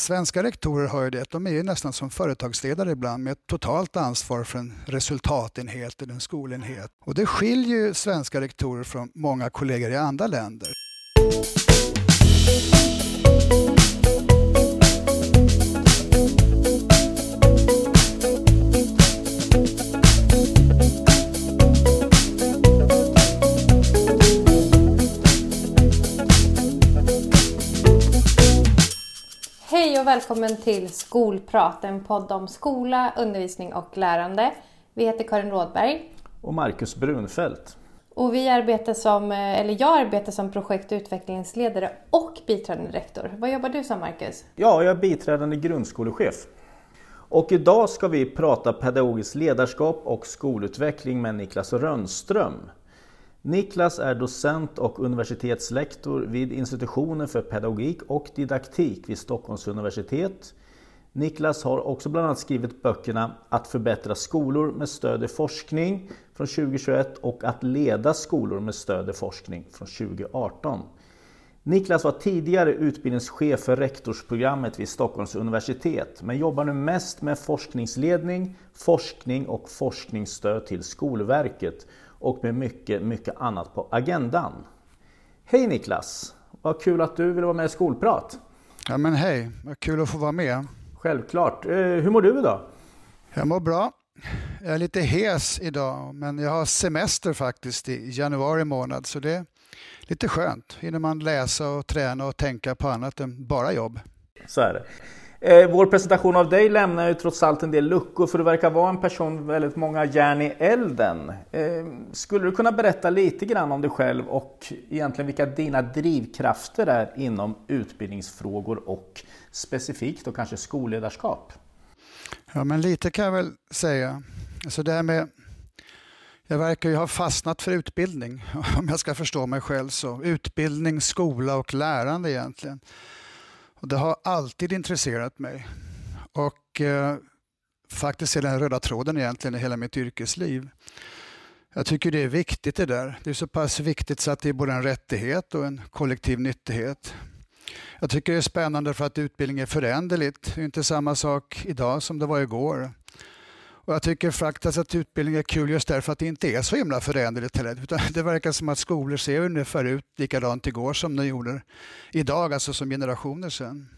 Svenska rektorer har ju det, de är ju nästan som företagsledare ibland med ett totalt ansvar för en resultatenhet eller en skolenhet. Och det skiljer ju svenska rektorer från många kollegor i andra länder. Hej och välkommen till Skolprat, en podd om skola, undervisning och lärande. Vi heter Karin Rådberg. Och Marcus Brunfeldt. Och vi arbetar som, eller jag arbetar som projekt och utvecklingsledare och biträdande rektor. Vad jobbar du som Marcus? Ja, jag är biträdande grundskolechef. Och idag ska vi prata pedagogiskt ledarskap och skolutveckling med Niklas Rönnström. Niklas är docent och universitetslektor vid institutionen för pedagogik och didaktik vid Stockholms universitet. Niklas har också bland annat skrivit böckerna Att förbättra skolor med stöd i forskning från 2021 och Att leda skolor med stöd i forskning från 2018. Niklas var tidigare utbildningschef för rektorsprogrammet vid Stockholms universitet men jobbar nu mest med forskningsledning, forskning och forskningsstöd till Skolverket och med mycket, mycket annat på agendan. Hej Niklas! Vad kul att du vill vara med i Skolprat. Ja men hej, vad kul att få vara med. Självklart. Eh, hur mår du idag? Jag mår bra. Jag är lite hes idag, men jag har semester faktiskt i januari månad, så det är lite skönt. Hinner man läsa och träna och tänka på annat än bara jobb. Så är det. Eh, vår presentation av dig lämnar ju trots allt en del luckor för du verkar vara en person med väldigt många järn i elden. Eh, skulle du kunna berätta lite grann om dig själv och egentligen vilka dina drivkrafter är inom utbildningsfrågor och specifikt och kanske skolledarskap? Ja, men lite kan jag väl säga. Alltså det här med jag verkar ju ha fastnat för utbildning, om jag ska förstå mig själv så. Utbildning, skola och lärande egentligen. Och det har alltid intresserat mig. Och eh, faktiskt är den röda tråden egentligen i hela mitt yrkesliv. Jag tycker det är viktigt det där. Det är så pass viktigt så att det är både en rättighet och en kollektiv nyttighet. Jag tycker det är spännande för att utbildning är föränderligt. Det är inte samma sak idag som det var igår. Och jag tycker faktiskt att utbildning är kul just därför att det inte är så himla föränderligt heller. Utan det verkar som att skolor ser ungefär ut likadant igår som de gjorde idag, alltså som generationer sedan.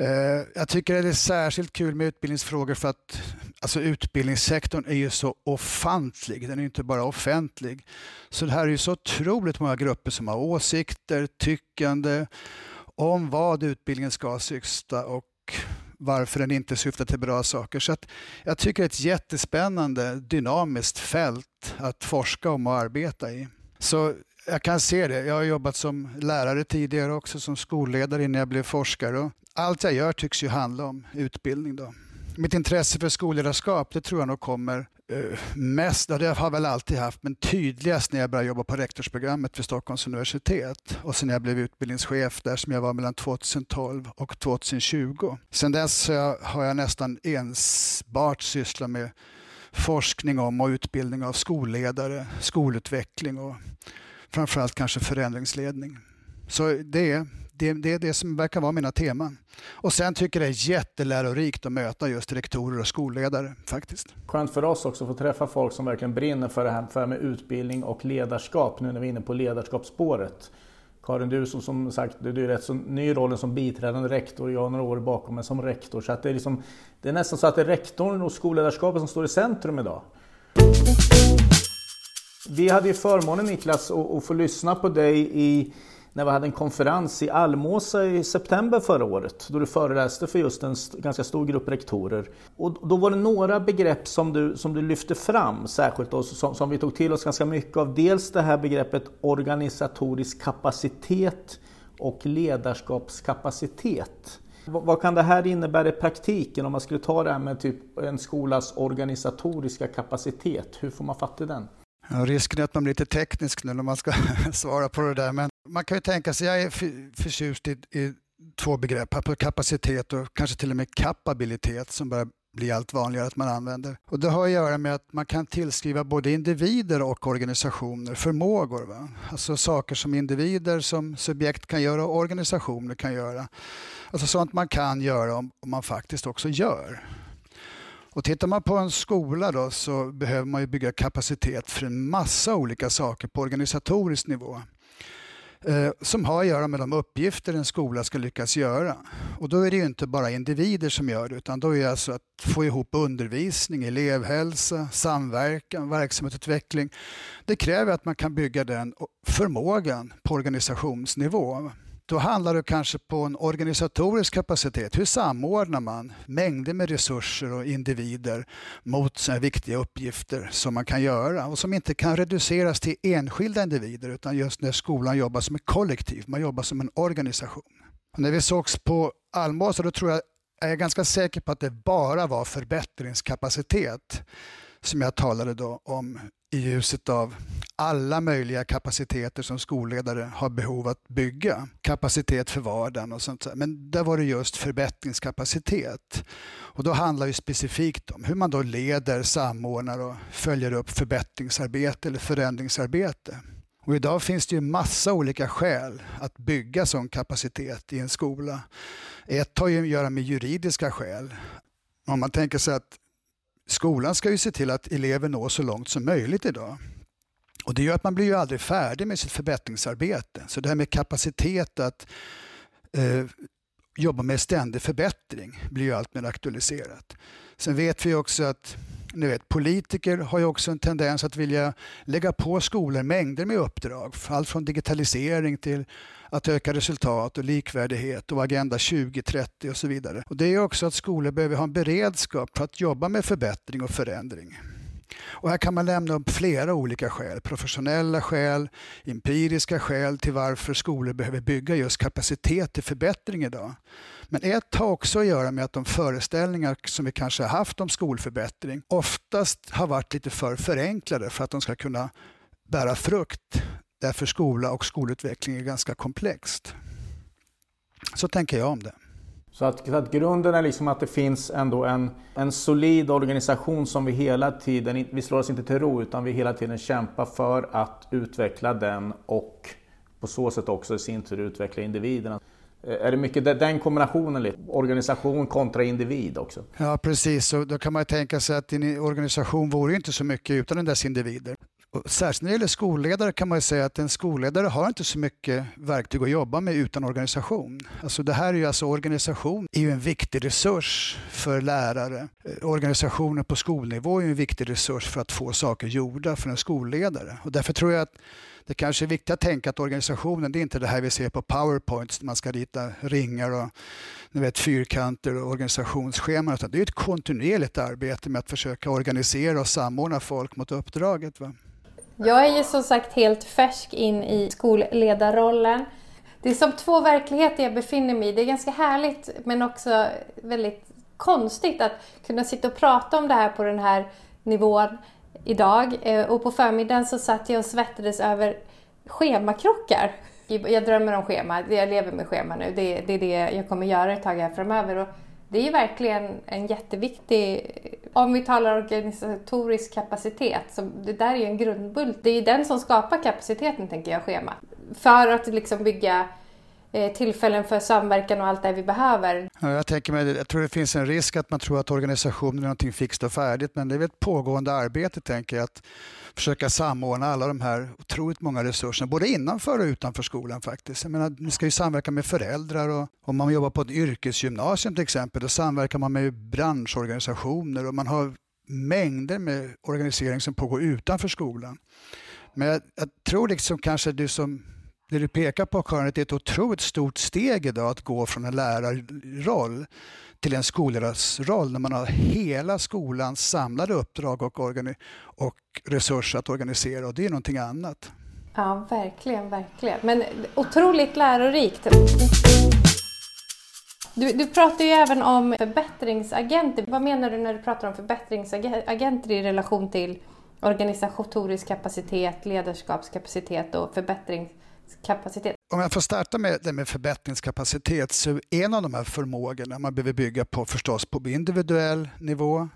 Eh, jag tycker det är särskilt kul med utbildningsfrågor för att alltså utbildningssektorn är ju så ofantlig. Den är inte bara offentlig. Så det här är ju så otroligt många grupper som har åsikter, tyckande om vad utbildningen ska syfta och varför den inte syftar till bra saker. Så jag tycker det är ett jättespännande, dynamiskt fält att forska om och arbeta i. Så jag kan se det. Jag har jobbat som lärare tidigare också, som skolledare innan jag blev forskare. allt jag gör tycks ju handla om utbildning. Då. Mitt intresse för skolledarskap det tror jag nog kommer Eh, mest, det har jag väl alltid haft, men tydligast när jag började jobba på rektorsprogrammet vid Stockholms universitet och sen när jag blev utbildningschef där som jag var mellan 2012 och 2020. Sen dess har jag nästan enbart sysslat med forskning om och utbildning av skolledare, skolutveckling och framförallt kanske förändringsledning. Så det är det, det, är det som verkar vara mina teman. Och sen tycker jag det är jättelärorikt att möta just rektorer och skolledare faktiskt. Skönt för oss också att få träffa folk som verkligen brinner för det här, för med utbildning och ledarskap nu när vi är inne på ledarskapsspåret. Karin, du som, som sagt, du är rätt så ny i rollen som biträdande rektor, jag har några år bakom mig som rektor. Så att det, är liksom, det är nästan så att det är rektorn och skolledarskapet som står i centrum idag. Vi hade ju förmånen Niklas att, att få lyssna på dig i när vi hade en konferens i Almåsa i september förra året då du föreläste för just en ganska stor grupp rektorer. Och då var det några begrepp som du, som du lyfte fram särskilt och som, som vi tog till oss ganska mycket av. Dels det här begreppet organisatorisk kapacitet och ledarskapskapacitet. Vad kan det här innebära i praktiken om man skulle ta det här med typ en skolas organisatoriska kapacitet? Hur får man fatt i den? Ja, risken är att man blir lite teknisk nu när man ska svara på det där. Men man kan ju tänka sig, jag är förtjust i, i två begrepp, kapacitet och kanske till och med kapabilitet som börjar bli allt vanligare att man använder. Och det har att göra med att man kan tillskriva både individer och organisationer förmågor. Va? Alltså saker som individer som subjekt kan göra och organisationer kan göra. Alltså sånt man kan göra om man faktiskt också gör. Och tittar man på en skola då så behöver man ju bygga kapacitet för en massa olika saker på organisatorisk nivå Eh, som har att göra med de uppgifter en skola ska lyckas göra. Och då är det ju inte bara individer som gör det utan då är det alltså att få ihop undervisning, elevhälsa, samverkan, verksamhetsutveckling. Det kräver att man kan bygga den förmågan på organisationsnivå. Då handlar det kanske på en organisatorisk kapacitet. Hur samordnar man mängder med resurser och individer mot sådana viktiga uppgifter som man kan göra och som inte kan reduceras till enskilda individer utan just när skolan jobbar som ett kollektiv, man jobbar som en organisation. Och när vi sågs på Almåsa då tror jag, är jag ganska säker på att det bara var förbättringskapacitet som jag talade då om i ljuset av alla möjliga kapaciteter som skolledare har behov att bygga. Kapacitet för vardagen och sånt. Men där var det just förbättringskapacitet. Och då handlar det specifikt om hur man då leder, samordnar och följer upp förbättringsarbete eller förändringsarbete. Och idag finns det ju massa olika skäl att bygga sån kapacitet i en skola. Ett har ju att göra med juridiska skäl. Om man tänker sig att skolan ska ju se till att elever når så långt som möjligt idag. Och Det gör att man blir ju aldrig färdig med sitt förbättringsarbete. Så det här med kapacitet att eh, jobba med ständig förbättring blir ju alltmer aktualiserat. Sen vet vi också att ni vet, politiker har ju också en tendens att vilja lägga på skolor mängder med uppdrag. Allt från digitalisering till att öka resultat och likvärdighet och Agenda 2030 och så vidare. Och Det är också att skolor behöver ha en beredskap för att jobba med förbättring och förändring. Och här kan man lämna upp flera olika skäl. Professionella skäl, empiriska skäl till varför skolor behöver bygga just kapacitet till förbättring idag. Men ett har också att göra med att de föreställningar som vi kanske har haft om skolförbättring oftast har varit lite för förenklade för att de ska kunna bära frukt. Därför skola och skolutveckling är ganska komplext. Så tänker jag om det. Så att, så att, grunden är liksom att det finns ändå en, en solid organisation som vi hela tiden, vi slår oss inte till ro utan vi hela tiden kämpar för att utveckla den och på så sätt också i sin tur utveckla individerna. Eh, är det mycket den kombinationen, organisation kontra individ också? Ja precis, och då kan man tänka sig att en organisation vore inte så mycket utan dess individer. Och särskilt när det gäller skolledare kan man säga att en skolledare har inte så mycket verktyg att jobba med utan organisation. Alltså det här är ju alltså organisation är ju en viktig resurs för lärare. Eh, organisationen på skolnivå är en viktig resurs för att få saker gjorda för en skolledare. Och därför tror jag att det kanske är viktigt att tänka att organisationen, det är inte det här vi ser på powerpoints, man ska rita ringar och ni vet, fyrkanter och organisationsscheman, utan det är ett kontinuerligt arbete med att försöka organisera och samordna folk mot uppdraget. Va? Jag är ju som sagt helt färsk in i skolledarrollen. Det är som två verkligheter jag befinner mig i. Det är ganska härligt men också väldigt konstigt att kunna sitta och prata om det här på den här nivån idag. Eh, och på förmiddagen så satt jag och svettades över schemakrockar. Jag drömmer om schema, jag lever med schema nu. Det, det är det jag kommer göra ett tag här framöver. Och det är ju verkligen en jätteviktig, om vi talar organisatorisk kapacitet, så det där är ju en grundbult. Det är ju den som skapar kapaciteten, tänker jag, schema. För att liksom bygga Eh, tillfällen för samverkan och allt det vi behöver. Ja, jag, tänker mig, jag tror det finns en risk att man tror att organisationen är någonting fixt och färdigt men det är väl ett pågående arbete tänker jag att försöka samordna alla de här otroligt många resurserna både innanför och utanför skolan faktiskt. Jag menar, ni ska ju samverka med föräldrar och om man jobbar på ett yrkesgymnasium till exempel då samverkar man med branschorganisationer och man har mängder med organisering som pågår utanför skolan. Men jag, jag tror liksom kanske du som det du pekar på Karin, det är ett otroligt stort steg idag att gå från en lärarroll till en skolledarsroll när man har hela skolans samlade uppdrag och, och resurser att organisera och det är någonting annat. Ja, verkligen, verkligen. Men otroligt lärorikt. Du, du pratar ju även om förbättringsagenter. Vad menar du när du pratar om förbättringsagenter i relation till organisatorisk kapacitet, ledarskapskapacitet och förbättringsagenter? Förbättringskapacitet? om jag får starta med det med förbättringskapacitet så är en av de här förmågorna man behöver bygga på förstås på individuell nivå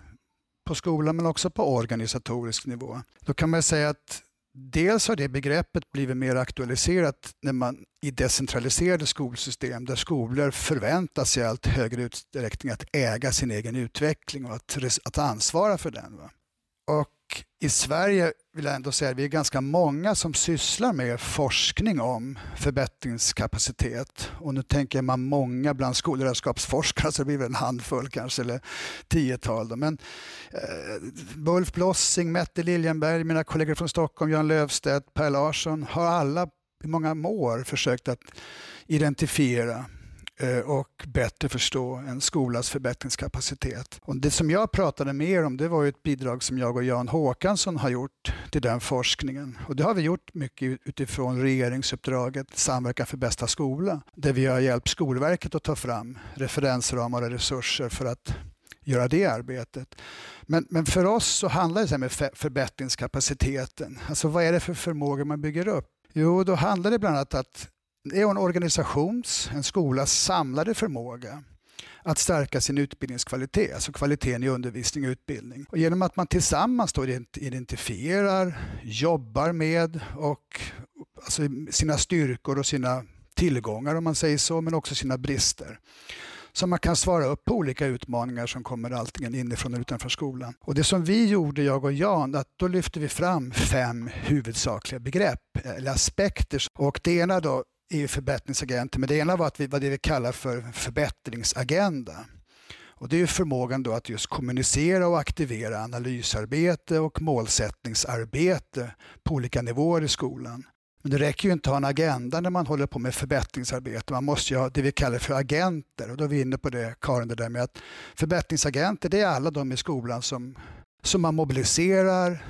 på skolan men också på organisatorisk nivå. Då kan man säga att dels har det begreppet blivit mer aktualiserat när man i decentraliserade skolsystem där skolor förväntas i allt högre utsträckning att äga sin egen utveckling och att, att ansvara för den. Va? Och i Sverige vill jag ändå säga att vi är ganska många som sysslar med forskning om förbättringskapacitet. Och nu tänker man många bland skolledarskapsforskare, så det blir väl en handfull kanske, eller tiotal. Då. Men eh, Bulf Blossing, Mette Liljenberg, mina kollegor från Stockholm, Jan Löfstedt, Per Larsson har alla i många år försökt att identifiera Eh, och bättre förstå en skolas förbättringskapacitet. Och det som jag pratade med er om det var ett bidrag som jag och Jan Håkansson har gjort till den forskningen. Och det har vi gjort mycket utifrån regeringsuppdraget Samverkan för bästa skola där vi har hjälpt Skolverket att ta fram referensramar och resurser för att göra det arbetet. Men, men för oss så handlar det om förbättringskapaciteten. Alltså vad är det för förmågor man bygger upp? Jo, då handlar det bland annat att det är en organisations, en skolas samlade förmåga att stärka sin utbildningskvalitet, alltså kvaliteten i undervisning och utbildning. Och genom att man tillsammans då identifierar, jobbar med och alltså sina styrkor och sina tillgångar om man säger så, men också sina brister. Så man kan svara upp på olika utmaningar som kommer antingen inifrån eller utanför skolan. Och det som vi gjorde, jag och Jan, att då lyfte vi fram fem huvudsakliga begrepp eller aspekter. Och det ena då EU-förbättringsagenter. Men det ena var att vi, vad det vi kallar för förbättringsagenda. Och det är förmågan då att just kommunicera och aktivera analysarbete och målsättningsarbete på olika nivåer i skolan. Men det räcker ju inte att ha en agenda när man håller på med förbättringsarbete. Man måste ju ha det vi kallar för agenter. Och då är vi inne på det, Karin, det där med att förbättringsagenter det är alla de i skolan som, som man mobiliserar,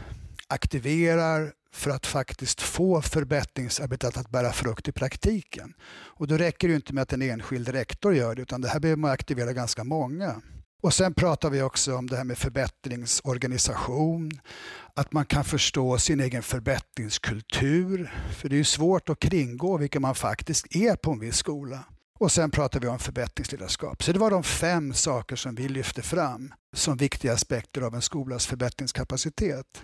aktiverar, för att faktiskt få förbättringsarbetet att bära frukt i praktiken. Och då räcker det inte med att en enskild rektor gör det utan det här behöver man aktivera ganska många. Och sen pratar vi också om det här med förbättringsorganisation, att man kan förstå sin egen förbättringskultur. För det är ju svårt att kringgå vilka man faktiskt är på en viss skola. Och sen pratar vi om förbättringsledarskap. Så det var de fem saker som vi lyfte fram som viktiga aspekter av en skolas förbättringskapacitet.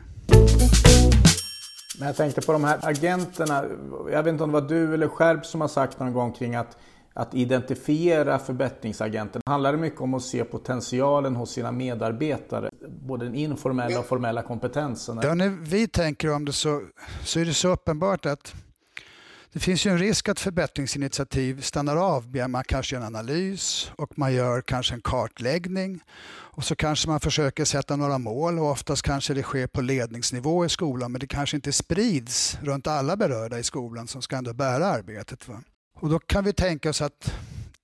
Men jag tänkte på de här agenterna. Jag vet inte om det var du eller Skärp som har sagt någon gång kring att, att identifiera förbättringsagenten. Handlar det mycket om att se potentialen hos sina medarbetare? Både den informella och formella kompetensen? Ja, när vi tänker om det så, så är det så uppenbart att det finns ju en risk att förbättringsinitiativ stannar av. Man kanske gör en analys och man gör kanske en kartläggning och så kanske man försöker sätta några mål och oftast kanske det sker på ledningsnivå i skolan men det kanske inte sprids runt alla berörda i skolan som ska ändå bära arbetet. Va? Och då kan vi tänka oss att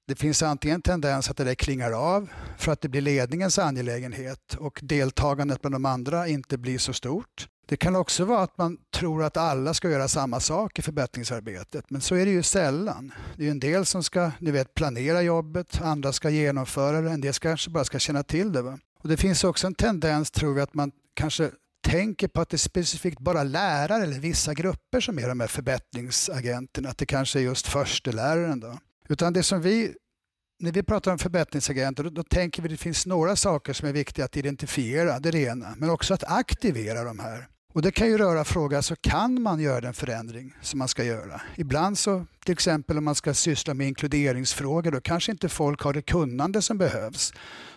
det finns antingen tendens att det där klingar av för att det blir ledningens angelägenhet och deltagandet bland de andra inte blir så stort. Det kan också vara att man tror att alla ska göra samma sak i förbättringsarbetet, men så är det ju sällan. Det är en del som ska ni vet, planera jobbet, andra ska genomföra det, en del kanske bara ska känna till det. Va? Och Det finns också en tendens, tror vi, att man kanske tänker på att det är specifikt bara lärare eller vissa grupper som är de här förbättringsagenterna, att det kanske är just försteläraren. Då. Utan det som vi när vi pratar om förbättringsagenter då, då, tänker vi att det finns några saker som är viktiga att identifiera, det ena, men också att aktivera de här. Och Det kan ju röra frågan, så kan man göra den förändring som man ska göra? Ibland så, till exempel om man ska syssla med inkluderingsfrågor, då kanske inte folk har det kunnande som behövs.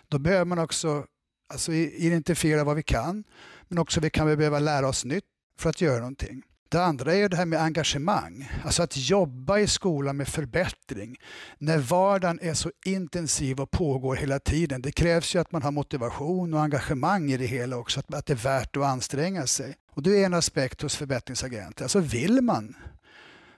Då behöver man också alltså, identifiera vad vi kan, men också vi kan vi behöva lära oss nytt för att göra någonting. Det andra är det här med engagemang, alltså att jobba i skolan med förbättring när vardagen är så intensiv och pågår hela tiden. Det krävs ju att man har motivation och engagemang i det hela också, att det är värt att anstränga sig. Och det är en aspekt hos förbättringsagenter, alltså vill man?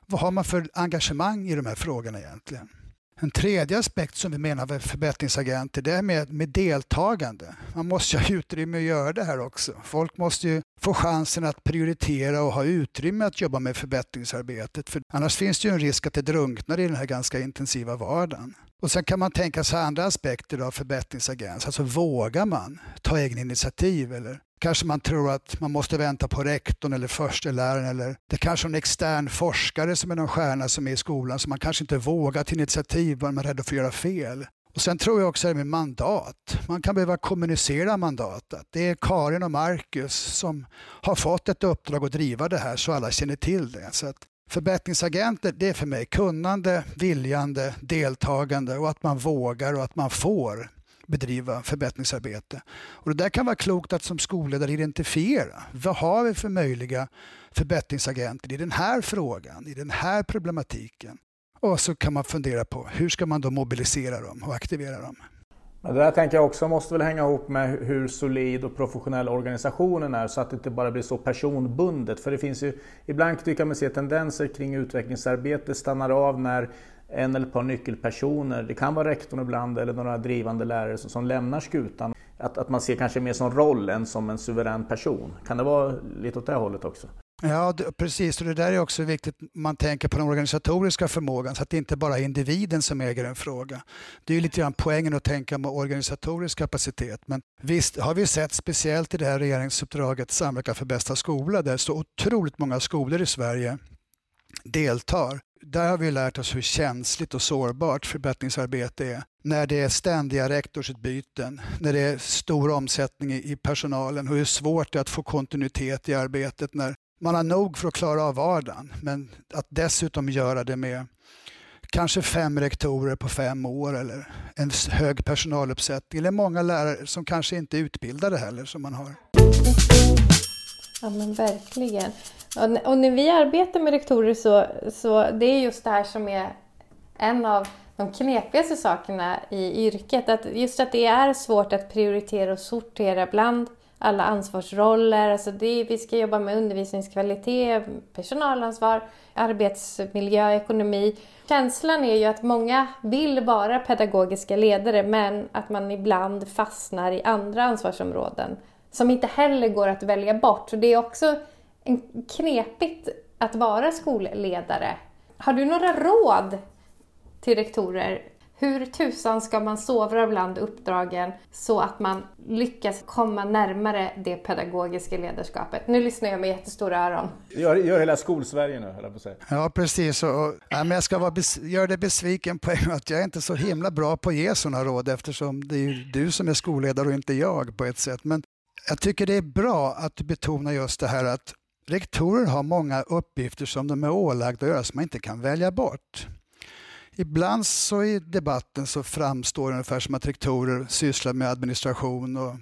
Vad har man för engagemang i de här frågorna egentligen? En tredje aspekt som vi menar med förbättringsagenter det är med, med deltagande. Man måste ha utrymme att göra det här också. Folk måste ju få chansen att prioritera och ha utrymme att jobba med förbättringsarbetet. För annars finns det ju en risk att det drunknar i den här ganska intensiva vardagen. Och Sen kan man tänka sig andra aspekter av förbättringsagens. Alltså vågar man ta egna initiativ eller kanske man tror att man måste vänta på rektorn eller försteläraren eller det är kanske en extern forskare som är någon stjärna som är i skolan så man kanske inte vågar ta initiativ, man är rädd att få göra fel. Och Sen tror jag också det med mandat. Man kan behöva kommunicera mandatet. Det är Karin och Marcus som har fått ett uppdrag att driva det här så alla känner till det. Så att förbättringsagenter det är för mig kunnande, viljande, deltagande och att man vågar och att man får bedriva förbättringsarbete. Och det där kan vara klokt att som skolledare identifiera. Vad har vi för möjliga förbättringsagenter i den här frågan, i den här problematiken? Och så kan man fundera på hur ska man då mobilisera dem och aktivera dem. Men det där tänker jag också måste väl hänga ihop med hur solid och professionell organisationen är så att det inte bara blir så personbundet. För det finns ju, ibland tycker jag man se tendenser kring utvecklingsarbete stannar av när en eller ett par nyckelpersoner, det kan vara rektorn ibland eller några drivande lärare som, som lämnar skutan. Att, att man ser kanske mer som roll än som en suverän person. Kan det vara lite åt det hållet också? Ja, precis. Och det där är också viktigt. Man tänker på den organisatoriska förmågan så att det inte bara är individen som äger en fråga. Det är ju lite grann poängen att tänka på organisatorisk kapacitet. Men visst har vi sett, speciellt i det här regeringsuppdraget Samverkan för bästa skola, där så otroligt många skolor i Sverige deltar. Där har vi lärt oss hur känsligt och sårbart förbättringsarbete är. När det är ständiga rektorsutbyten, när det är stor omsättning i personalen och hur svårt det är att få kontinuitet i arbetet när man har nog för att klara av vardagen. Men att dessutom göra det med kanske fem rektorer på fem år eller en hög personaluppsättning eller många lärare som kanske inte är utbildade heller som man har. Ja men verkligen. Och när vi arbetar med rektorer så, så det är just det här som är en av de knepigaste sakerna i yrket. Att just att det är svårt att prioritera och sortera bland alla ansvarsroller. Alltså det, vi ska jobba med undervisningskvalitet, personalansvar, arbetsmiljö, ekonomi. Känslan är ju att många vill vara pedagogiska ledare men att man ibland fastnar i andra ansvarsområden som inte heller går att välja bort. Så det är också knepigt att vara skolledare. Har du några råd till rektorer hur tusan ska man sovra bland uppdragen så att man lyckas komma närmare det pedagogiska ledarskapet? Nu lyssnar jag med jättestora öron. Gör, gör hela skolsverige nu, höll jag på att säga. Ja, precis. Och, och, ja, men jag ska vara göra dig besviken på att jag är inte så himla bra på att ge sådana råd eftersom det är du som är skolledare och inte jag på ett sätt. Men jag tycker det är bra att du betonar just det här att rektorer har många uppgifter som de är ålagda att göra som man inte kan välja bort. Ibland så i debatten så framstår det ungefär som att rektorer sysslar med administration och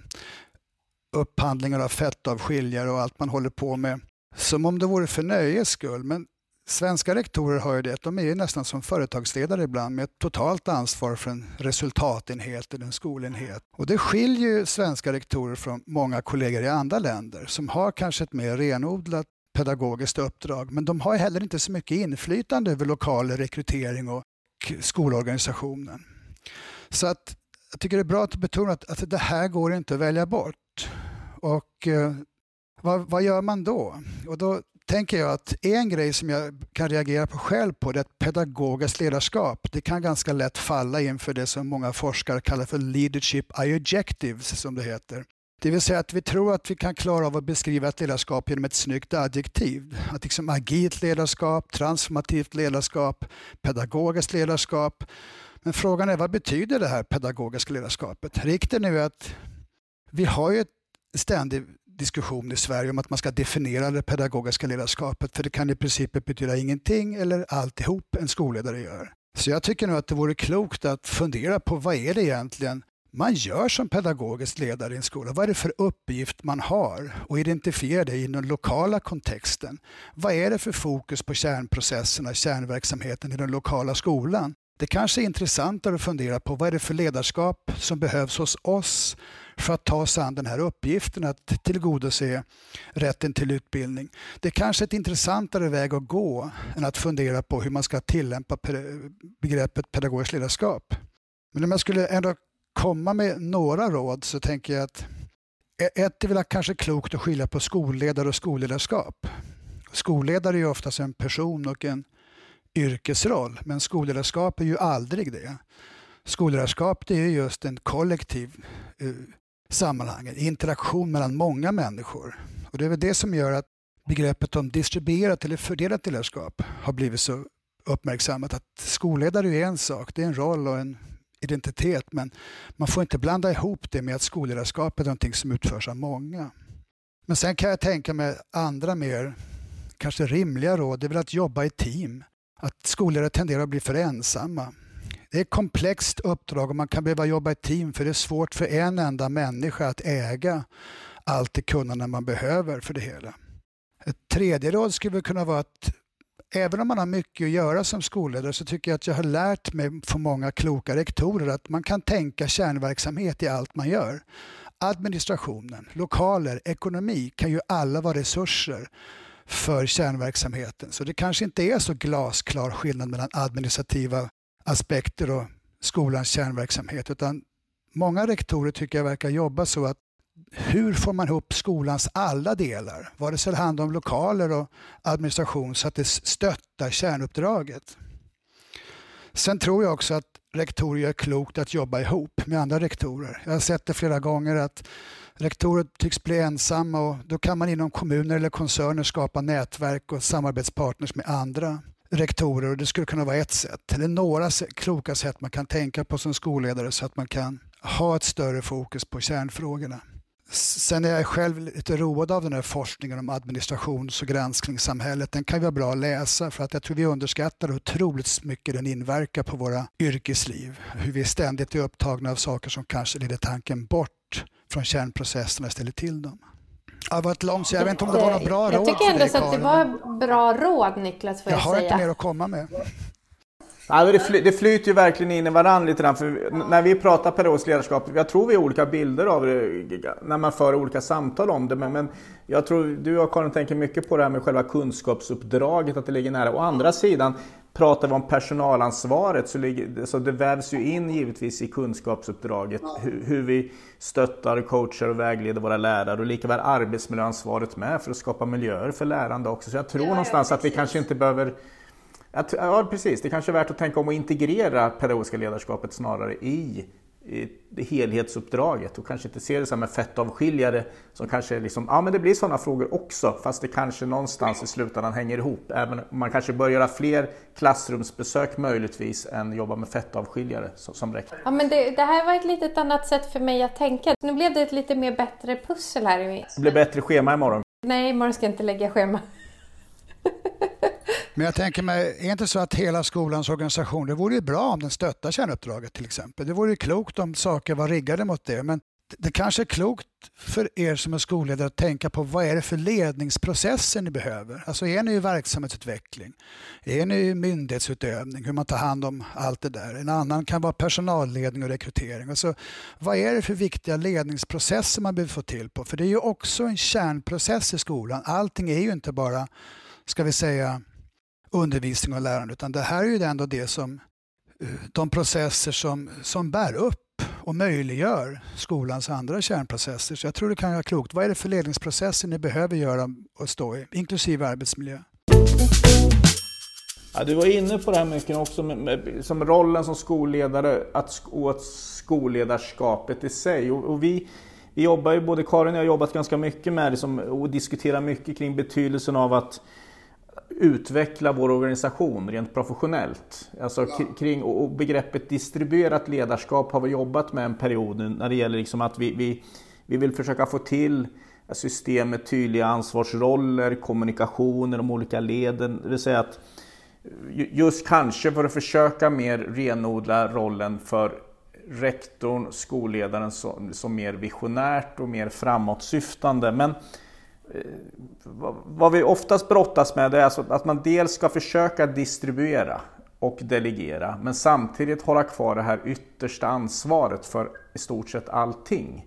upphandlingar av fettavskiljare och allt man håller på med. Som om det vore för nöjes skull. Men svenska rektorer har ju det, de är ju nästan som företagsledare ibland med ett totalt ansvar för en resultatenhet eller en skolenhet. Och det skiljer ju svenska rektorer från många kollegor i andra länder som har kanske ett mer renodlat pedagogiskt uppdrag men de har heller inte så mycket inflytande över lokal rekrytering och skolorganisationen. Så att jag tycker det är bra att betona att, att det här går inte att välja bort. Och eh, vad, vad, gör man då? Och då tänker jag att en grej som jag kan reagera på själv på det är att pedagogiskt ledarskap. Det kan ganska lätt falla inför det som många forskare kallar för leadership objectives som det heter. Det vill säga att vi tror att vi kan klara av att beskriva ett ledarskap genom ett snyggt adjektiv. Att liksom agilt ledarskap, transformativt ledarskap, pedagogiskt ledarskap. Men frågan är vad betyder det här pedagogiska ledarskapet? Rikten är att vi har ju ett ständig diskussion i Sverige om att man ska definiera det pedagogiska ledarskapet för det kan i princip betyda ingenting eller alltihop en skolledare gör. Så jag tycker nog att det vore klokt att fundera på vad är det egentligen man gör som pedagogisk ledare i en skola. Vad är det för uppgift man har? Och identifiera det i den lokala kontexten. Vad är det för fokus på kärnprocesserna, kärnverksamheten i den lokala skolan? Det kanske är intressantare att fundera på vad är det för ledarskap som behövs hos oss för att ta oss an den här uppgiften att tillgodose rätten till utbildning. Det är kanske ett intressantare väg att gå än att fundera på hur man ska tillämpa begreppet pedagogiskt ledarskap. Men om jag skulle ändå komma med några råd så tänker jag att e- ett är väl kanske klokt att skilja på skolledare och skolledarskap. Skolledare är ju oftast en person och en yrkesroll, men skolledarskap är ju aldrig det. Skolledarskap det är just en kollektiv eh, sammanhangen, interaktion mellan många människor. Och det är väl det som gör att begreppet om distribuerat eller fördelat ledarskap har blivit så uppmärksammat. Att skolledare är en sak, det är en roll och en identitet men man får inte blanda ihop det med att skolledarskap är någonting som utförs av många. Men sen kan jag tänka mig andra mer kanske rimliga råd, det är väl att jobba i team. Att skolledare tenderar att bli för ensamma. Det är ett komplext uppdrag och man kan behöva jobba i team för det är svårt för en enda människa att äga allt det kunnande man behöver för det hela. Ett tredje råd skulle kunna vara att även om man har mycket att göra som skolledare så tycker jag att jag har lärt mig från många kloka rektorer att man kan tänka kärnverksamhet i allt man gör. Administrationen, lokaler, ekonomi kan ju alla vara resurser för kärnverksamheten. Så det kanske inte är så glasklar skillnad mellan administrativa aspekter och skolans kärnverksamhet utan många rektorer tycker jag verkar jobba så att hur får man ihop skolans alla delar, vare sig det handlar om lokaler och administration, så att det stöttar kärnuppdraget. Sen tror jag också att rektorer gör klokt att jobba ihop med andra rektorer. Jag har sett det flera gånger att rektorer tycks bli ensamma och då kan man inom kommuner eller koncerner skapa nätverk och samarbetspartners med andra rektorer och det skulle kunna vara ett sätt. Eller några kloka sätt man kan tänka på som skolledare så att man kan ha ett större fokus på kärnfrågorna. Sen är jag själv lite road av den här forskningen om administrations och granskningssamhället. Den kan vara bra att läsa för att jag tror vi underskattar hur otroligt mycket den inverkar på våra yrkesliv. Hur vi ständigt är upptagna av saker som kanske leder tanken bort från kärnprocesserna ställer till dem. Det var ett långt, så jag vet inte om det var några bra jag råd Jag tycker ändå så att det var bra råd Niklas får jag, jag säga. Jag har inte mer att komma med. Ja, det, fly, det flyter ju verkligen in i varandra lite grann. För när vi pratar pedagogiskt ledarskap, jag tror vi har olika bilder av det när man för olika samtal om det. Men, men jag tror du och Karin tänker mycket på det här med själva kunskapsuppdraget, att det ligger nära. Å andra sidan pratar vi om personalansvaret så, ligger, så det vävs ju in givetvis i kunskapsuppdraget hur, hur vi stöttar, coachar och vägleder våra lärare och likaväl arbetsmiljöansvaret med för att skapa miljöer för lärande också. Så jag tror någonstans att vi kanske inte behöver Ja, precis. Det kanske är värt att tänka om att integrera pedagogiska ledarskapet snarare i, i helhetsuppdraget och kanske inte se det som en fettavskiljare som kanske liksom, ja men det blir sådana frågor också fast det kanske någonstans i slutändan hänger ihop. Även man kanske bör göra fler klassrumsbesök möjligtvis än jobba med fettavskiljare som, som rektor. Ja men det, det, här var ett litet annat sätt för mig att tänka. Nu blev det ett lite mer bättre pussel här. Det blir bättre schema imorgon. Nej, imorgon ska jag inte lägga schema. Men jag tänker mig, är inte så att hela skolans organisation, det vore ju bra om den stöttar kärnuppdraget till exempel. Det vore ju klokt om saker var riggade mot det. Men det kanske är klokt för er som är skolledare att tänka på vad är det för ledningsprocesser ni behöver? Alltså är ni i verksamhetsutveckling? Är ni i myndighetsutövning? Hur man tar hand om allt det där? En annan kan vara personalledning och rekrytering. Alltså, vad är det för viktiga ledningsprocesser man behöver få till på? För det är ju också en kärnprocess i skolan. Allting är ju inte bara, ska vi säga, undervisning och lärande utan det här är ju ändå det som eh, de processer som, som bär upp och möjliggör skolans andra kärnprocesser. Så jag tror det kan vara klokt. Vad är det för ledningsprocesser ni behöver göra och stå i, inklusive arbetsmiljö? Ja, du var inne på det här mycket också, med, med, som rollen som skolledare att, och skolledarskapet i sig. Och, och, vi, vi jobbar ju, både Karin och jag har jobbat ganska mycket med det som, och diskuterar mycket kring betydelsen av att utveckla vår organisation rent professionellt. Alltså kring, och begreppet distribuerat ledarskap har vi jobbat med en period nu när det gäller liksom att vi, vi, vi vill försöka få till system med tydliga ansvarsroller, kommunikation i de olika leden. Det vill säga att just kanske för att försöka mer renodla rollen för rektorn, skolledaren som, som mer visionärt och mer framåtsyftande. Men Eh, vad vi oftast brottas med är alltså att man dels ska försöka distribuera och delegera men samtidigt hålla kvar det här yttersta ansvaret för i stort sett allting.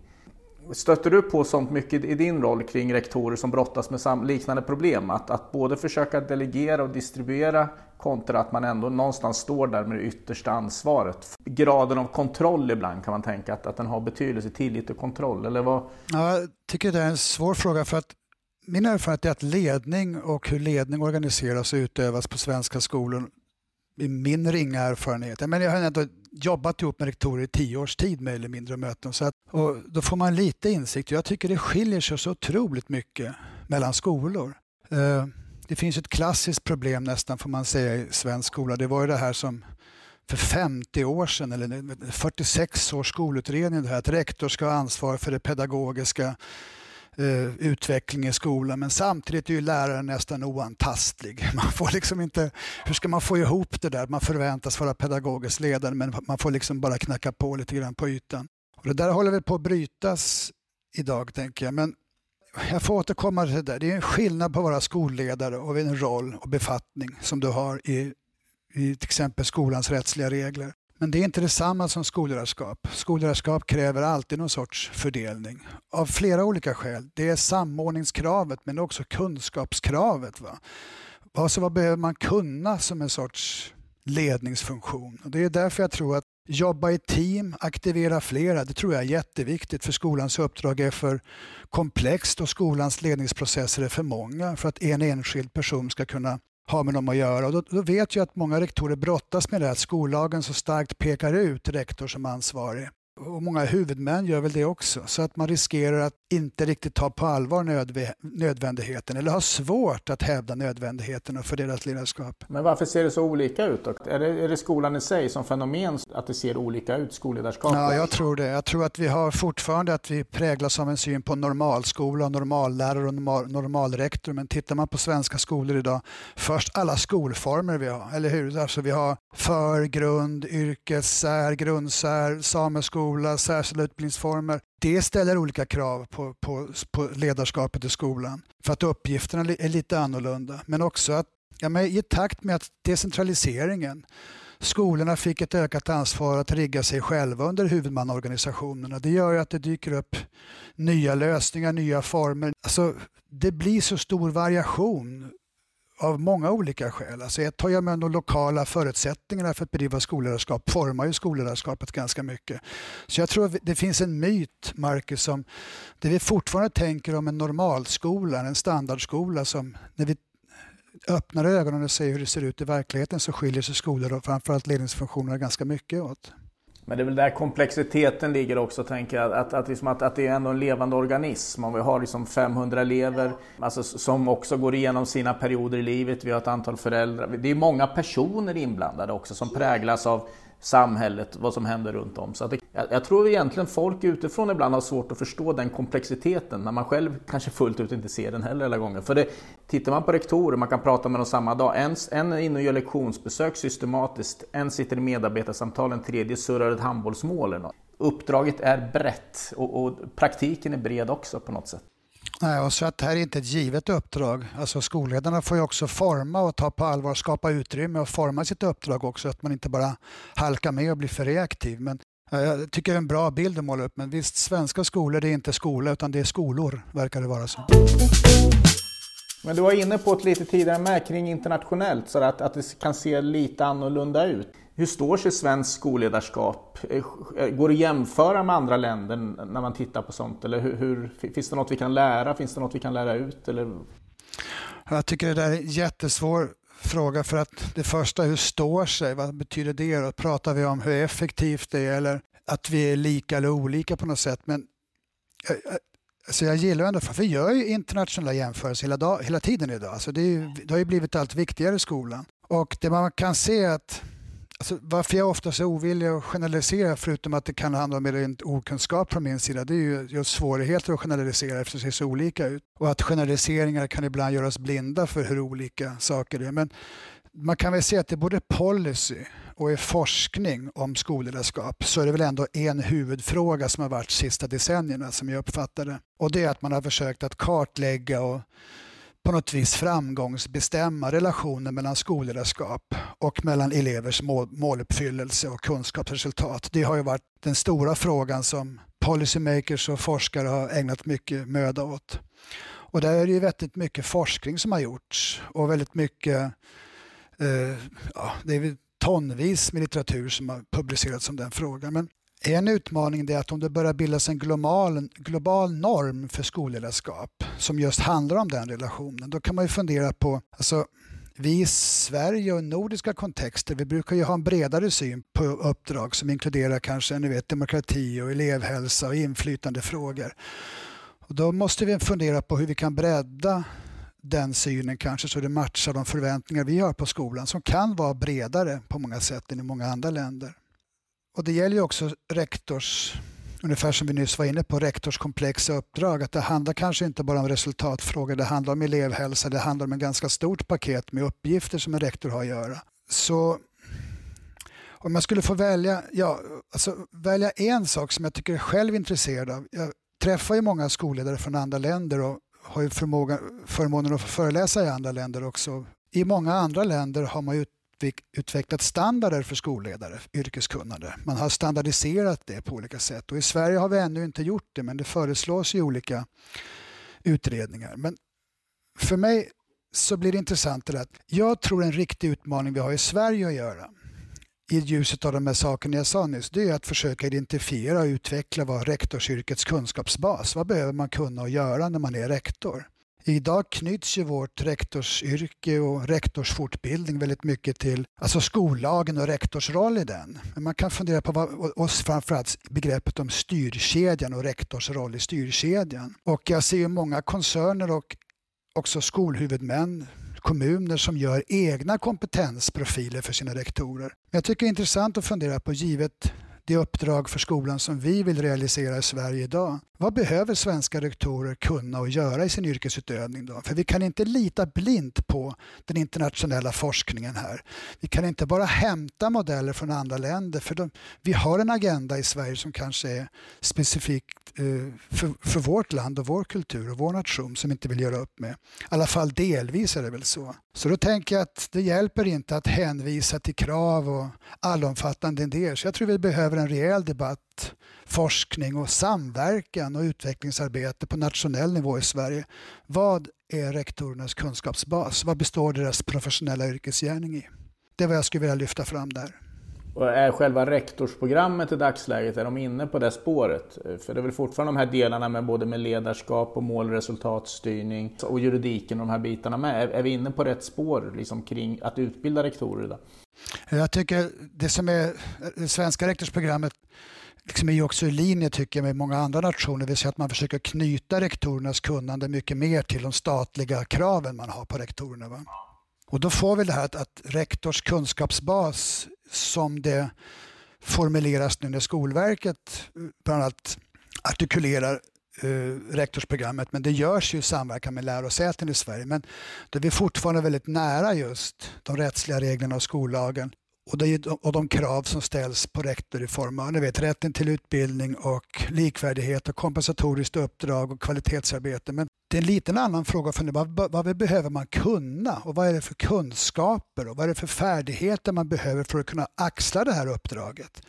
Stöter du på sånt mycket i din roll kring rektorer som brottas med liknande problem? Att, att både försöka delegera och distribuera kontra att man ändå någonstans står där med det yttersta ansvaret. Graden av kontroll ibland kan man tänka att, att den har betydelse, tillit och kontroll. Eller vad? Ja, jag tycker det är en svår fråga för att min erfarenhet är att ledning och hur ledning organiseras och utövas på svenska skolor i min ringa erfarenhet. Men jag har ändå jobbat ihop med rektorer i tio års tid mer eller mindre möten. Så att, och då får man lite insikt. Jag tycker det skiljer sig så otroligt mycket mellan skolor. Eh, det finns ett klassiskt problem nästan får man säga i svensk skola. Det var ju det här som för 50 år sedan, eller 46 års skolutredning, det här att rektor ska ha ansvar för det pedagogiska eh, utveckling i skolan men samtidigt är ju läraren nästan oantastlig. Man får liksom inte, hur ska man få ihop det där? Man förväntas vara pedagogisk ledare men man får liksom bara knacka på lite grann på ytan. Och det där håller väl på att brytas idag tänker jag. Men jag får återkomma till det där. Det är en skillnad på att vara skolledare och en roll och befattning som du har i, i till exempel skolans rättsliga regler. Men det är inte detsamma som skolledarskap. Skolledarskap kräver alltid någon sorts fördelning av flera olika skäl. Det är samordningskravet men också kunskapskravet. Va? Alltså, vad behöver man kunna som en sorts ledningsfunktion? Och det är därför jag tror att jobba i team, aktivera flera, det tror jag är jätteviktigt för skolans uppdrag är för komplext och skolans ledningsprocesser är för många för att en enskild person ska kunna har med dem att göra. Och då, då, vet jag att många rektorer brottas med det att skollagen så starkt pekar ut rektor som ansvarig och många huvudmän gör väl det också, så att man riskerar att inte riktigt ta på allvar nödvändigheten eller ha svårt att hävda nödvändigheten för deras ledarskap. Men varför ser det så olika ut? Då? Är, det, är det skolan i sig som fenomen att det ser olika ut, skolledarskapet? Ja, jag tror det. Jag tror att vi har fortfarande att vi präglas av en syn på normalskola, normallärare och normal, normalrektor. Men tittar man på svenska skolor idag, först alla skolformer vi har, eller hur? Alltså vi har för, grund, yrkessär, grundsär, sameskola skola, särskilda utbildningsformer. Det ställer olika krav på, på, på ledarskapet i skolan för att uppgifterna är lite annorlunda. Men också att ja, men i takt med att decentraliseringen Skolorna fick ett ökat ansvar att rigga sig själva under huvudmannaorganisationerna. Det gör att det dyker upp nya lösningar, nya former. Alltså, det blir så stor variation av många olika skäl. Alltså ett har ju med de lokala förutsättningarna för att bedriva skolledarskap formar ju skolledarskapet ganska mycket. Så jag tror det finns en myt, Marcus, som det vi fortfarande tänker om en normalskola, en standardskola som när vi öppnar ögonen och ser hur det ser ut i verkligheten så skiljer sig skolor och framförallt ledningsfunktioner ganska mycket åt. Men det är väl där komplexiteten ligger också, tänker jag. Att, att, liksom att, att det är ändå en levande organism. Om vi har liksom 500 elever alltså, som också går igenom sina perioder i livet. Vi har ett antal föräldrar. Det är många personer inblandade också som präglas av samhället, vad som händer runt om. Så det, jag, jag, tror egentligen folk utifrån ibland har svårt att förstå den komplexiteten när man själv kanske fullt ut inte ser den heller alla gånger. För det, tittar man på rektorer, man kan prata med dem samma dag. En, en är inne och gör lektionsbesök systematiskt, en sitter i medarbetarsamtal, en tredje surrar ett handbollsmål. Eller något. Uppdraget är brett och, och praktiken är bred också på något sätt. Nej, och så att det här är inte ett givet uppdrag. Alltså skolledarna får ju också forma och ta på allvar, skapa utrymme och forma sitt uppdrag också. Att man inte bara halkar med och blir för reaktiv. Men jag tycker det är en bra bild att måla upp. Men visst, svenska skolor det är inte skola utan det är skolor, verkar det vara så. Men du var inne på ett lite tidigare med kring internationellt, så att, att det kan se lite annorlunda ut. Hur står sig svensk skolledarskap? Eh, eh, går det att jämföra med andra länder när man tittar på sånt? Eller hur, hur, finns det något vi kan lära? Finns det något vi kan lära ut? Eller? Jag tycker det där är en jättesvår fråga för att det första, hur står sig? Vad betyder det? Då pratar vi om hur effektivt det är eller att vi är lika eller olika på något sätt. Men jag, alltså jag gillar ändå, för vi gör ju internationella jämförelser hela, dag, hela tiden idag. Alltså det, är, det har ju blivit allt viktigare i skolan. Och det man kan se att Alltså, varför jag ofta är ovillig att generalisera, förutom att det kan handla om rent okunskap från min sida, det är ju just svårigheter att generalisera eftersom det ser så olika ut. Och att generaliseringar kan ibland göra oss blinda för hur olika saker är. Men man kan väl säga att det är både policy och i forskning om skolledarskap så är det väl ändå en huvudfråga som har varit sista decennierna som jag uppfattar det. Och det är att man har försökt att kartlägga och på något vis framgångsbestämma relationen mellan skolledarskap och mellan elevers mål, måluppfyllelse och kunskapsresultat. Det har ju varit den stora frågan som policymakers och forskare har ägnat mycket möda åt. Och där är det ju väldigt mycket forskning som har gjorts och väldigt mycket, eh, ja, det är tonvis med litteratur som har publicerats om den frågan. Men en utmaning är att om det börjar bildas en global, global norm för skolledarskap som just handlar om den relationen, då kan man ju fundera på, alltså, vi i Sverige och nordiska kontexter, vi brukar ju ha en bredare syn på uppdrag som inkluderar kanske ni vet, demokrati och elevhälsa och inflytandefrågor. Och då måste vi fundera på hur vi kan bredda den synen kanske så det matchar de förväntningar vi har på skolan som kan vara bredare på många sätt än i många andra länder. Och det gäller ju också rektors, ungefär som vi nyss var inne på, rektors komplexa uppdrag. Att det handlar kanske inte bara om resultatfrågor, det handlar om elevhälsa, det handlar om ett ganska stort paket med uppgifter som en rektor har att göra. Så om jag skulle få välja, ja, alltså välja en sak som jag tycker jag själv är intresserad av. Jag träffar ju många skolledare från andra länder och har ju förmåga, förmånen att få föreläsa i andra länder också. I många andra länder har man ju utvecklat standarder för skolledare, yrkeskunnande. Man har standardiserat det på olika sätt och i Sverige har vi ännu inte gjort det men det föreslås i olika utredningar. Men för mig så blir det intressant det att jag tror en riktig utmaning vi har i Sverige att göra i ljuset av de här sakerna jag sa nyss, det är att försöka identifiera och utveckla vad rektorsyrkets kunskapsbas, vad behöver man kunna och göra när man är rektor? Idag knyts ju vårt rektorsyrke och rektorsfortbildning väldigt mycket till alltså skollagen och rektors roll i den. Men man kan fundera på vad, och framförallt begreppet om styrkedjan och rektors roll i styrkedjan. Och jag ser ju många koncerner och också skolhuvudmän kommuner som gör egna kompetensprofiler för sina rektorer. Men jag tycker det är intressant att fundera på, givet det uppdrag för skolan som vi vill realisera i Sverige idag. Vad behöver svenska rektorer kunna och göra i sin yrkesutövning då? För vi kan inte lita blint på den internationella forskningen här. Vi kan inte bara hämta modeller från andra länder för de, vi har en agenda i Sverige som kanske är specifikt eh, för, för, vårt land och vår kultur och vår nation som inte vill göra upp med. I alla fall delvis är det väl så. Så då tänker jag att det hjälper inte att hänvisa till krav och allomfattande idéer. Så jag tror vi behöver en rejäl debatt, forskning och samverkan och utvecklingsarbete på nationell nivå i Sverige. Vad är rektorernas kunskapsbas? Vad består deras professionella yrkesgärning i? Det är vad jag skulle vilja lyfta fram där. Och är själva rektorsprogrammet i dagsläget, är de inne på det spåret? För det är väl fortfarande de här delarna med både med ledarskap och mål och resultatstyrning och juridiken och de här bitarna med. Är, är vi inne på rätt spår liksom, kring att utbilda rektorer idag? Jag tycker det som är det svenska rektorsprogrammet liksom är ju också i linje tycker jag, med många andra nationer, det vill säga att man försöker knyta rektorernas kunnande mycket mer till de statliga kraven man har på rektorerna. Va? Och då får vi det här att, att rektors kunskapsbas som det formuleras nu när Skolverket eh, bland annat artikulerar eh, rektorsprogrammet, men det görs ju i samverkan med lärosäten i Sverige. Men då är vi fortfarande väldigt nära just de rättsliga reglerna och skollagen och, de, och de krav som ställs på rektor i form av ni vet, rätten till utbildning och likvärdighet och kompensatoriskt uppdrag och kvalitetsarbete. Men det är en liten annan fråga för vad, vad behöver man kunna och vad är det för kunskaper och vad är det för färdigheter man behöver för att kunna axla det här uppdraget.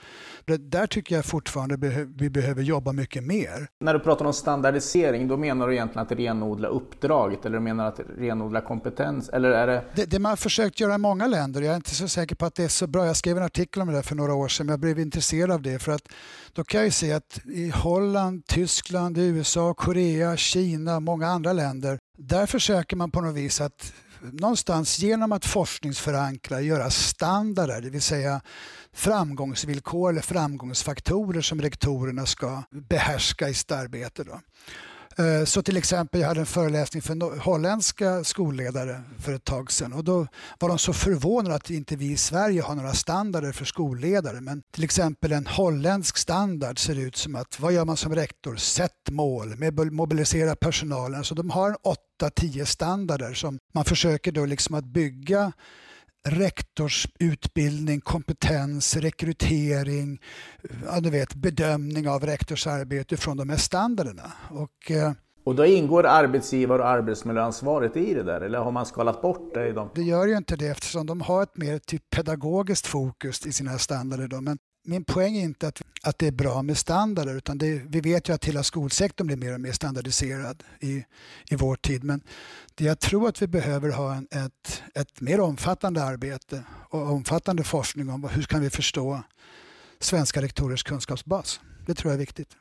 Det, där tycker jag fortfarande vi behöver jobba mycket mer. När du pratar om standardisering, då menar du egentligen att renodla uppdraget eller du menar att renodla kompetens? Eller är det... Det, det man har försökt göra i många länder, jag är inte så säker på att det är så bra. Jag skrev en artikel om det för några år sedan, men jag blev intresserad av det för att då kan jag se att i Holland, Tyskland, USA, Korea, Kina, många andra länder, där försöker man på något vis att någonstans genom att forskningsförankra, göra standarder, det vill säga framgångsvillkor eller framgångsfaktorer som rektorerna ska behärska i sitt arbete. Då. Eh, så till exempel, jag hade en föreläsning för holländska skolledare för ett tag sedan och då var de så förvånade att inte vi i Sverige har några standarder för skolledare. Men till exempel en holländsk standard ser ut som att vad gör man som rektor? Sätt mål, mobilisera personalen. Så de har 8-10 standarder som man försöker då liksom att bygga rektorsutbildning, kompetens, rekrytering, ja, du vet, bedömning av rektorsarbete från de här standarderna. Och, eh, och då ingår arbetsgivar och arbetsmiljöansvaret i det där, eller har man skalat bort det? I dem? Det gör ju inte det eftersom de har ett mer typ pedagogiskt fokus i sina standarder. Då. Men min poäng är inte att, att det är bra med standarder utan det, vi vet ju att hela skolsektorn blir mer och mer standardiserad i, i vår tid. Men det jag tror att vi behöver ha en, ett, ett mer omfattande arbete och omfattande forskning om hur kan vi förstå svenska rektorers kunskapsbas. Det tror jag är viktigt.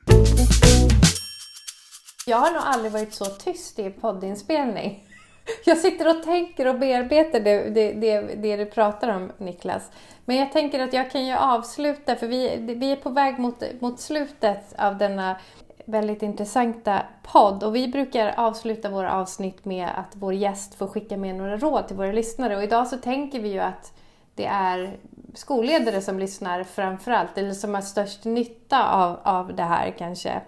Jag har nog aldrig varit så tyst i poddinspelning. Jag sitter och tänker och bearbetar det, det, det, det, du pratar om Niklas. Men jag tänker att jag kan ju avsluta, för vi, vi är på väg mot, mot slutet av denna väldigt intressanta podd. Och vi brukar avsluta våra avsnitt med att vår gäst får skicka med några råd till våra lyssnare. Och idag så tänker vi ju att det är skolledare som lyssnar framförallt, eller som har störst nytta av, av det här kanske.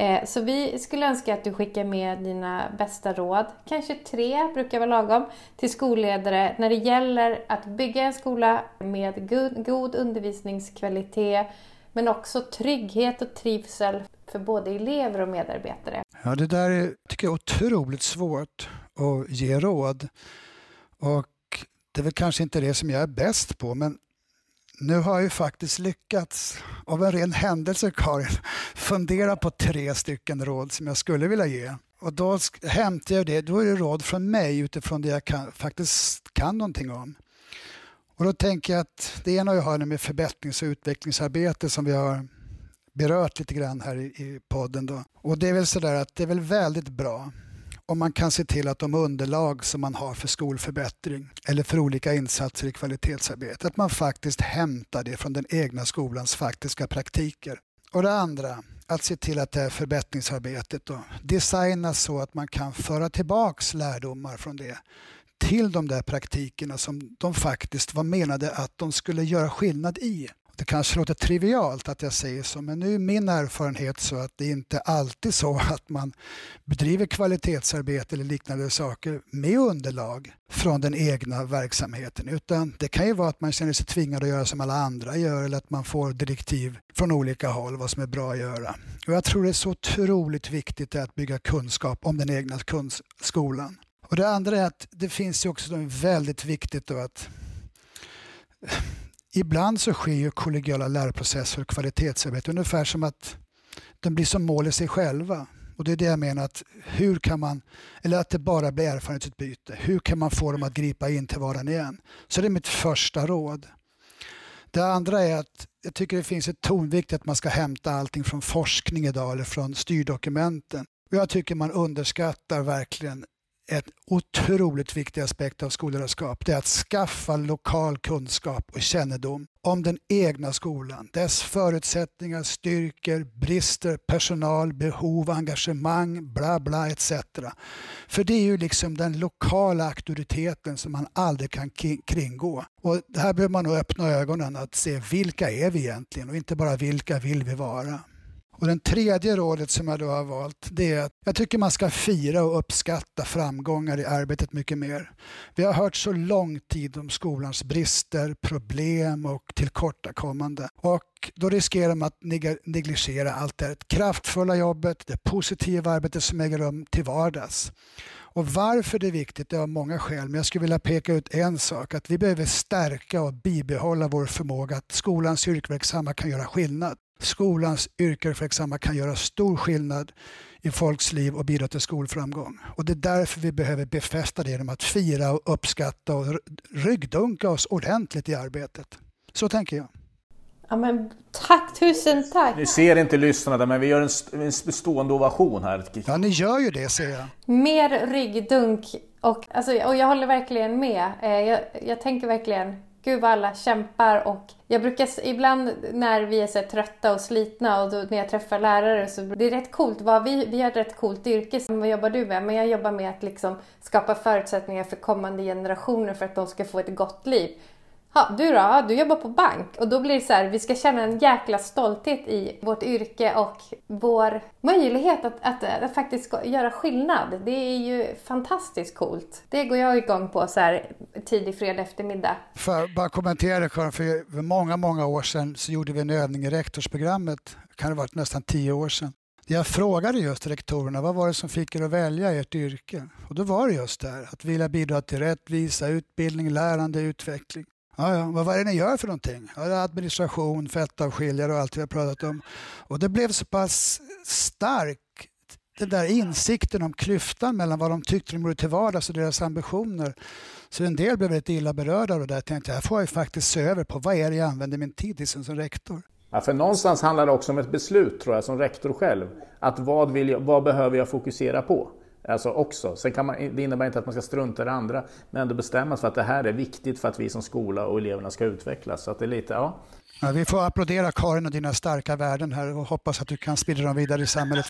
Eh, så vi skulle önska att du skickar med dina bästa råd, kanske tre brukar vara lagom, till skolledare när det gäller att bygga en skola med god, god undervisningskvalitet, men också trygghet och trivsel för både elever och medarbetare. Ja, det där är, tycker jag är otroligt svårt att ge råd. Och det är väl kanske inte det som jag är bäst på, men nu har jag ju faktiskt lyckats, av en ren händelse Karin, fundera på tre stycken råd som jag skulle vilja ge. Och då hämtar jag det, då är det råd från mig utifrån det jag kan, faktiskt kan någonting om. Och då tänker jag att det ena jag har med förbättrings och utvecklingsarbete som vi har berört lite grann här i, i podden. Då. Och det är väl sådär att det är väl väldigt bra om man kan se till att de underlag som man har för skolförbättring eller för olika insatser i kvalitetsarbetet, att man faktiskt hämtar det från den egna skolans faktiska praktiker. Och det andra, att se till att det här förbättringsarbetet då designas så att man kan föra tillbaks lärdomar från det till de där praktikerna som de faktiskt var menade att de skulle göra skillnad i. Det kanske låter trivialt att jag säger så, men nu är min erfarenhet så att det inte alltid så att man bedriver kvalitetsarbete eller liknande saker med underlag från den egna verksamheten, utan det kan ju vara att man känner sig tvingad att göra som alla andra gör eller att man får direktiv från olika håll vad som är bra att göra. Och jag tror det är så otroligt viktigt att bygga kunskap om den egna skolan. Och det andra är att det finns ju också väldigt viktigt att ibland så sker ju kollegiala lärprocesser och kvalitetsarbete ungefär som att de blir som mål i sig själva. Och det är det jag menar, att hur kan man, eller att det bara blir erfarenhetsutbyte. Hur kan man få dem att gripa in till varan igen? Så det är mitt första råd. Det andra är att jag tycker det finns ett tonvikt att man ska hämta allting från forskning idag eller från styrdokumenten. Och jag tycker man underskattar verkligen en otroligt viktig aspekt av skolledarskap det är att skaffa lokal kunskap och kännedom om den egna skolan, dess förutsättningar, styrkor, brister, personal, behov, engagemang, bla bla etc. För det är ju liksom den lokala auktoriteten som man aldrig kan kringgå. Och här behöver man nog öppna ögonen att se vilka är vi egentligen och inte bara vilka vill vi vara. Och Den tredje rådet som jag då har valt det är att jag tycker man ska fira och uppskatta framgångar i arbetet mycket mer. Vi har hört så lång tid om skolans brister, problem och tillkortakommande. Och då riskerar man att negligera allt det kraftfulla jobbet, det positiva arbetet som äger rum till vardags. Och varför det är viktigt, det har många skäl, men jag skulle vilja peka ut en sak, att vi behöver stärka och bibehålla vår förmåga att skolans yrkesverksamma kan göra skillnad. Skolans yrkesverksamma kan göra stor skillnad i folks liv och bidra till skolframgång. Och det är därför vi behöver befästa det genom att fira och uppskatta och ryggdunka oss ordentligt i arbetet. Så tänker jag. Ja, men tack, tusen tack! Ni ser inte lyssnarna men vi gör en, en stående ovation här. Ja, ni gör ju det ser jag. Mer ryggdunk och, alltså, och jag håller verkligen med. Eh, jag, jag tänker verkligen Gud vad alla kämpar och jag brukar ibland när vi är så trötta och slitna och då, när jag träffar lärare så det är rätt coolt. Vad vi, vi har ett rätt coolt yrke. Vad jobbar du med? Men jag jobbar med att liksom skapa förutsättningar för kommande generationer för att de ska få ett gott liv. Ha, du då? Du jobbar på bank. Och då blir det så här, vi ska känna en jäkla stolthet i vårt yrke och vår möjlighet att, att, eh, att, faktiskt göra skillnad. Det är ju fantastiskt coolt. Det går jag igång på så här tidig fredag eftermiddag. Får jag bara kommentera det Karin, för många, många år sedan så gjorde vi en övning i rektorsprogrammet. Det kan ha varit nästan tio år sedan. Jag frågade just rektorerna vad var det som fick er att välja ert yrke. Och då var det just det här, att vilja bidra till rättvisa, utbildning, lärande, utveckling. Ja, ja. Vad är det ni gör för någonting? Ja, administration, fettavskiljare och allt vi har pratat om. Och det blev så pass stark den där insikten om klyftan mellan vad de tyckte de gjorde till vardags och deras ambitioner. Så en del blev väldigt illa berörda av det där. Jag tänkte här får jag faktiskt se över på vad är det jag använder min tid till som, som rektor. Ja, för någonstans handlar det också om ett beslut tror jag som rektor själv. Att vad, vill jag, vad behöver jag fokusera på? Alltså också. Sen kan man, det innebär inte att man ska strunta i det andra, men ändå bestämma sig för att det här är viktigt för att vi som skola och eleverna ska utvecklas. Så att det är lite, ja. Ja, vi får applådera Karin och dina starka värden här och hoppas att du kan sprida dem vidare i samhället.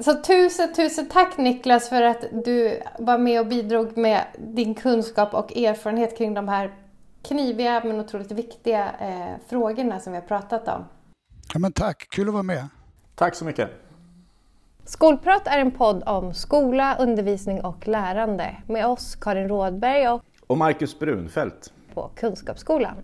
Så tusen, tusen tack Niklas för att du var med och bidrog med din kunskap och erfarenhet kring de här kniviga men otroligt viktiga eh, frågorna som vi har pratat om. Ja, men tack, kul att vara med. Tack så mycket. Skolprat är en podd om skola, undervisning och lärande med oss Karin Rådberg och, och Marcus Brunfeldt på Kunskapsskolan.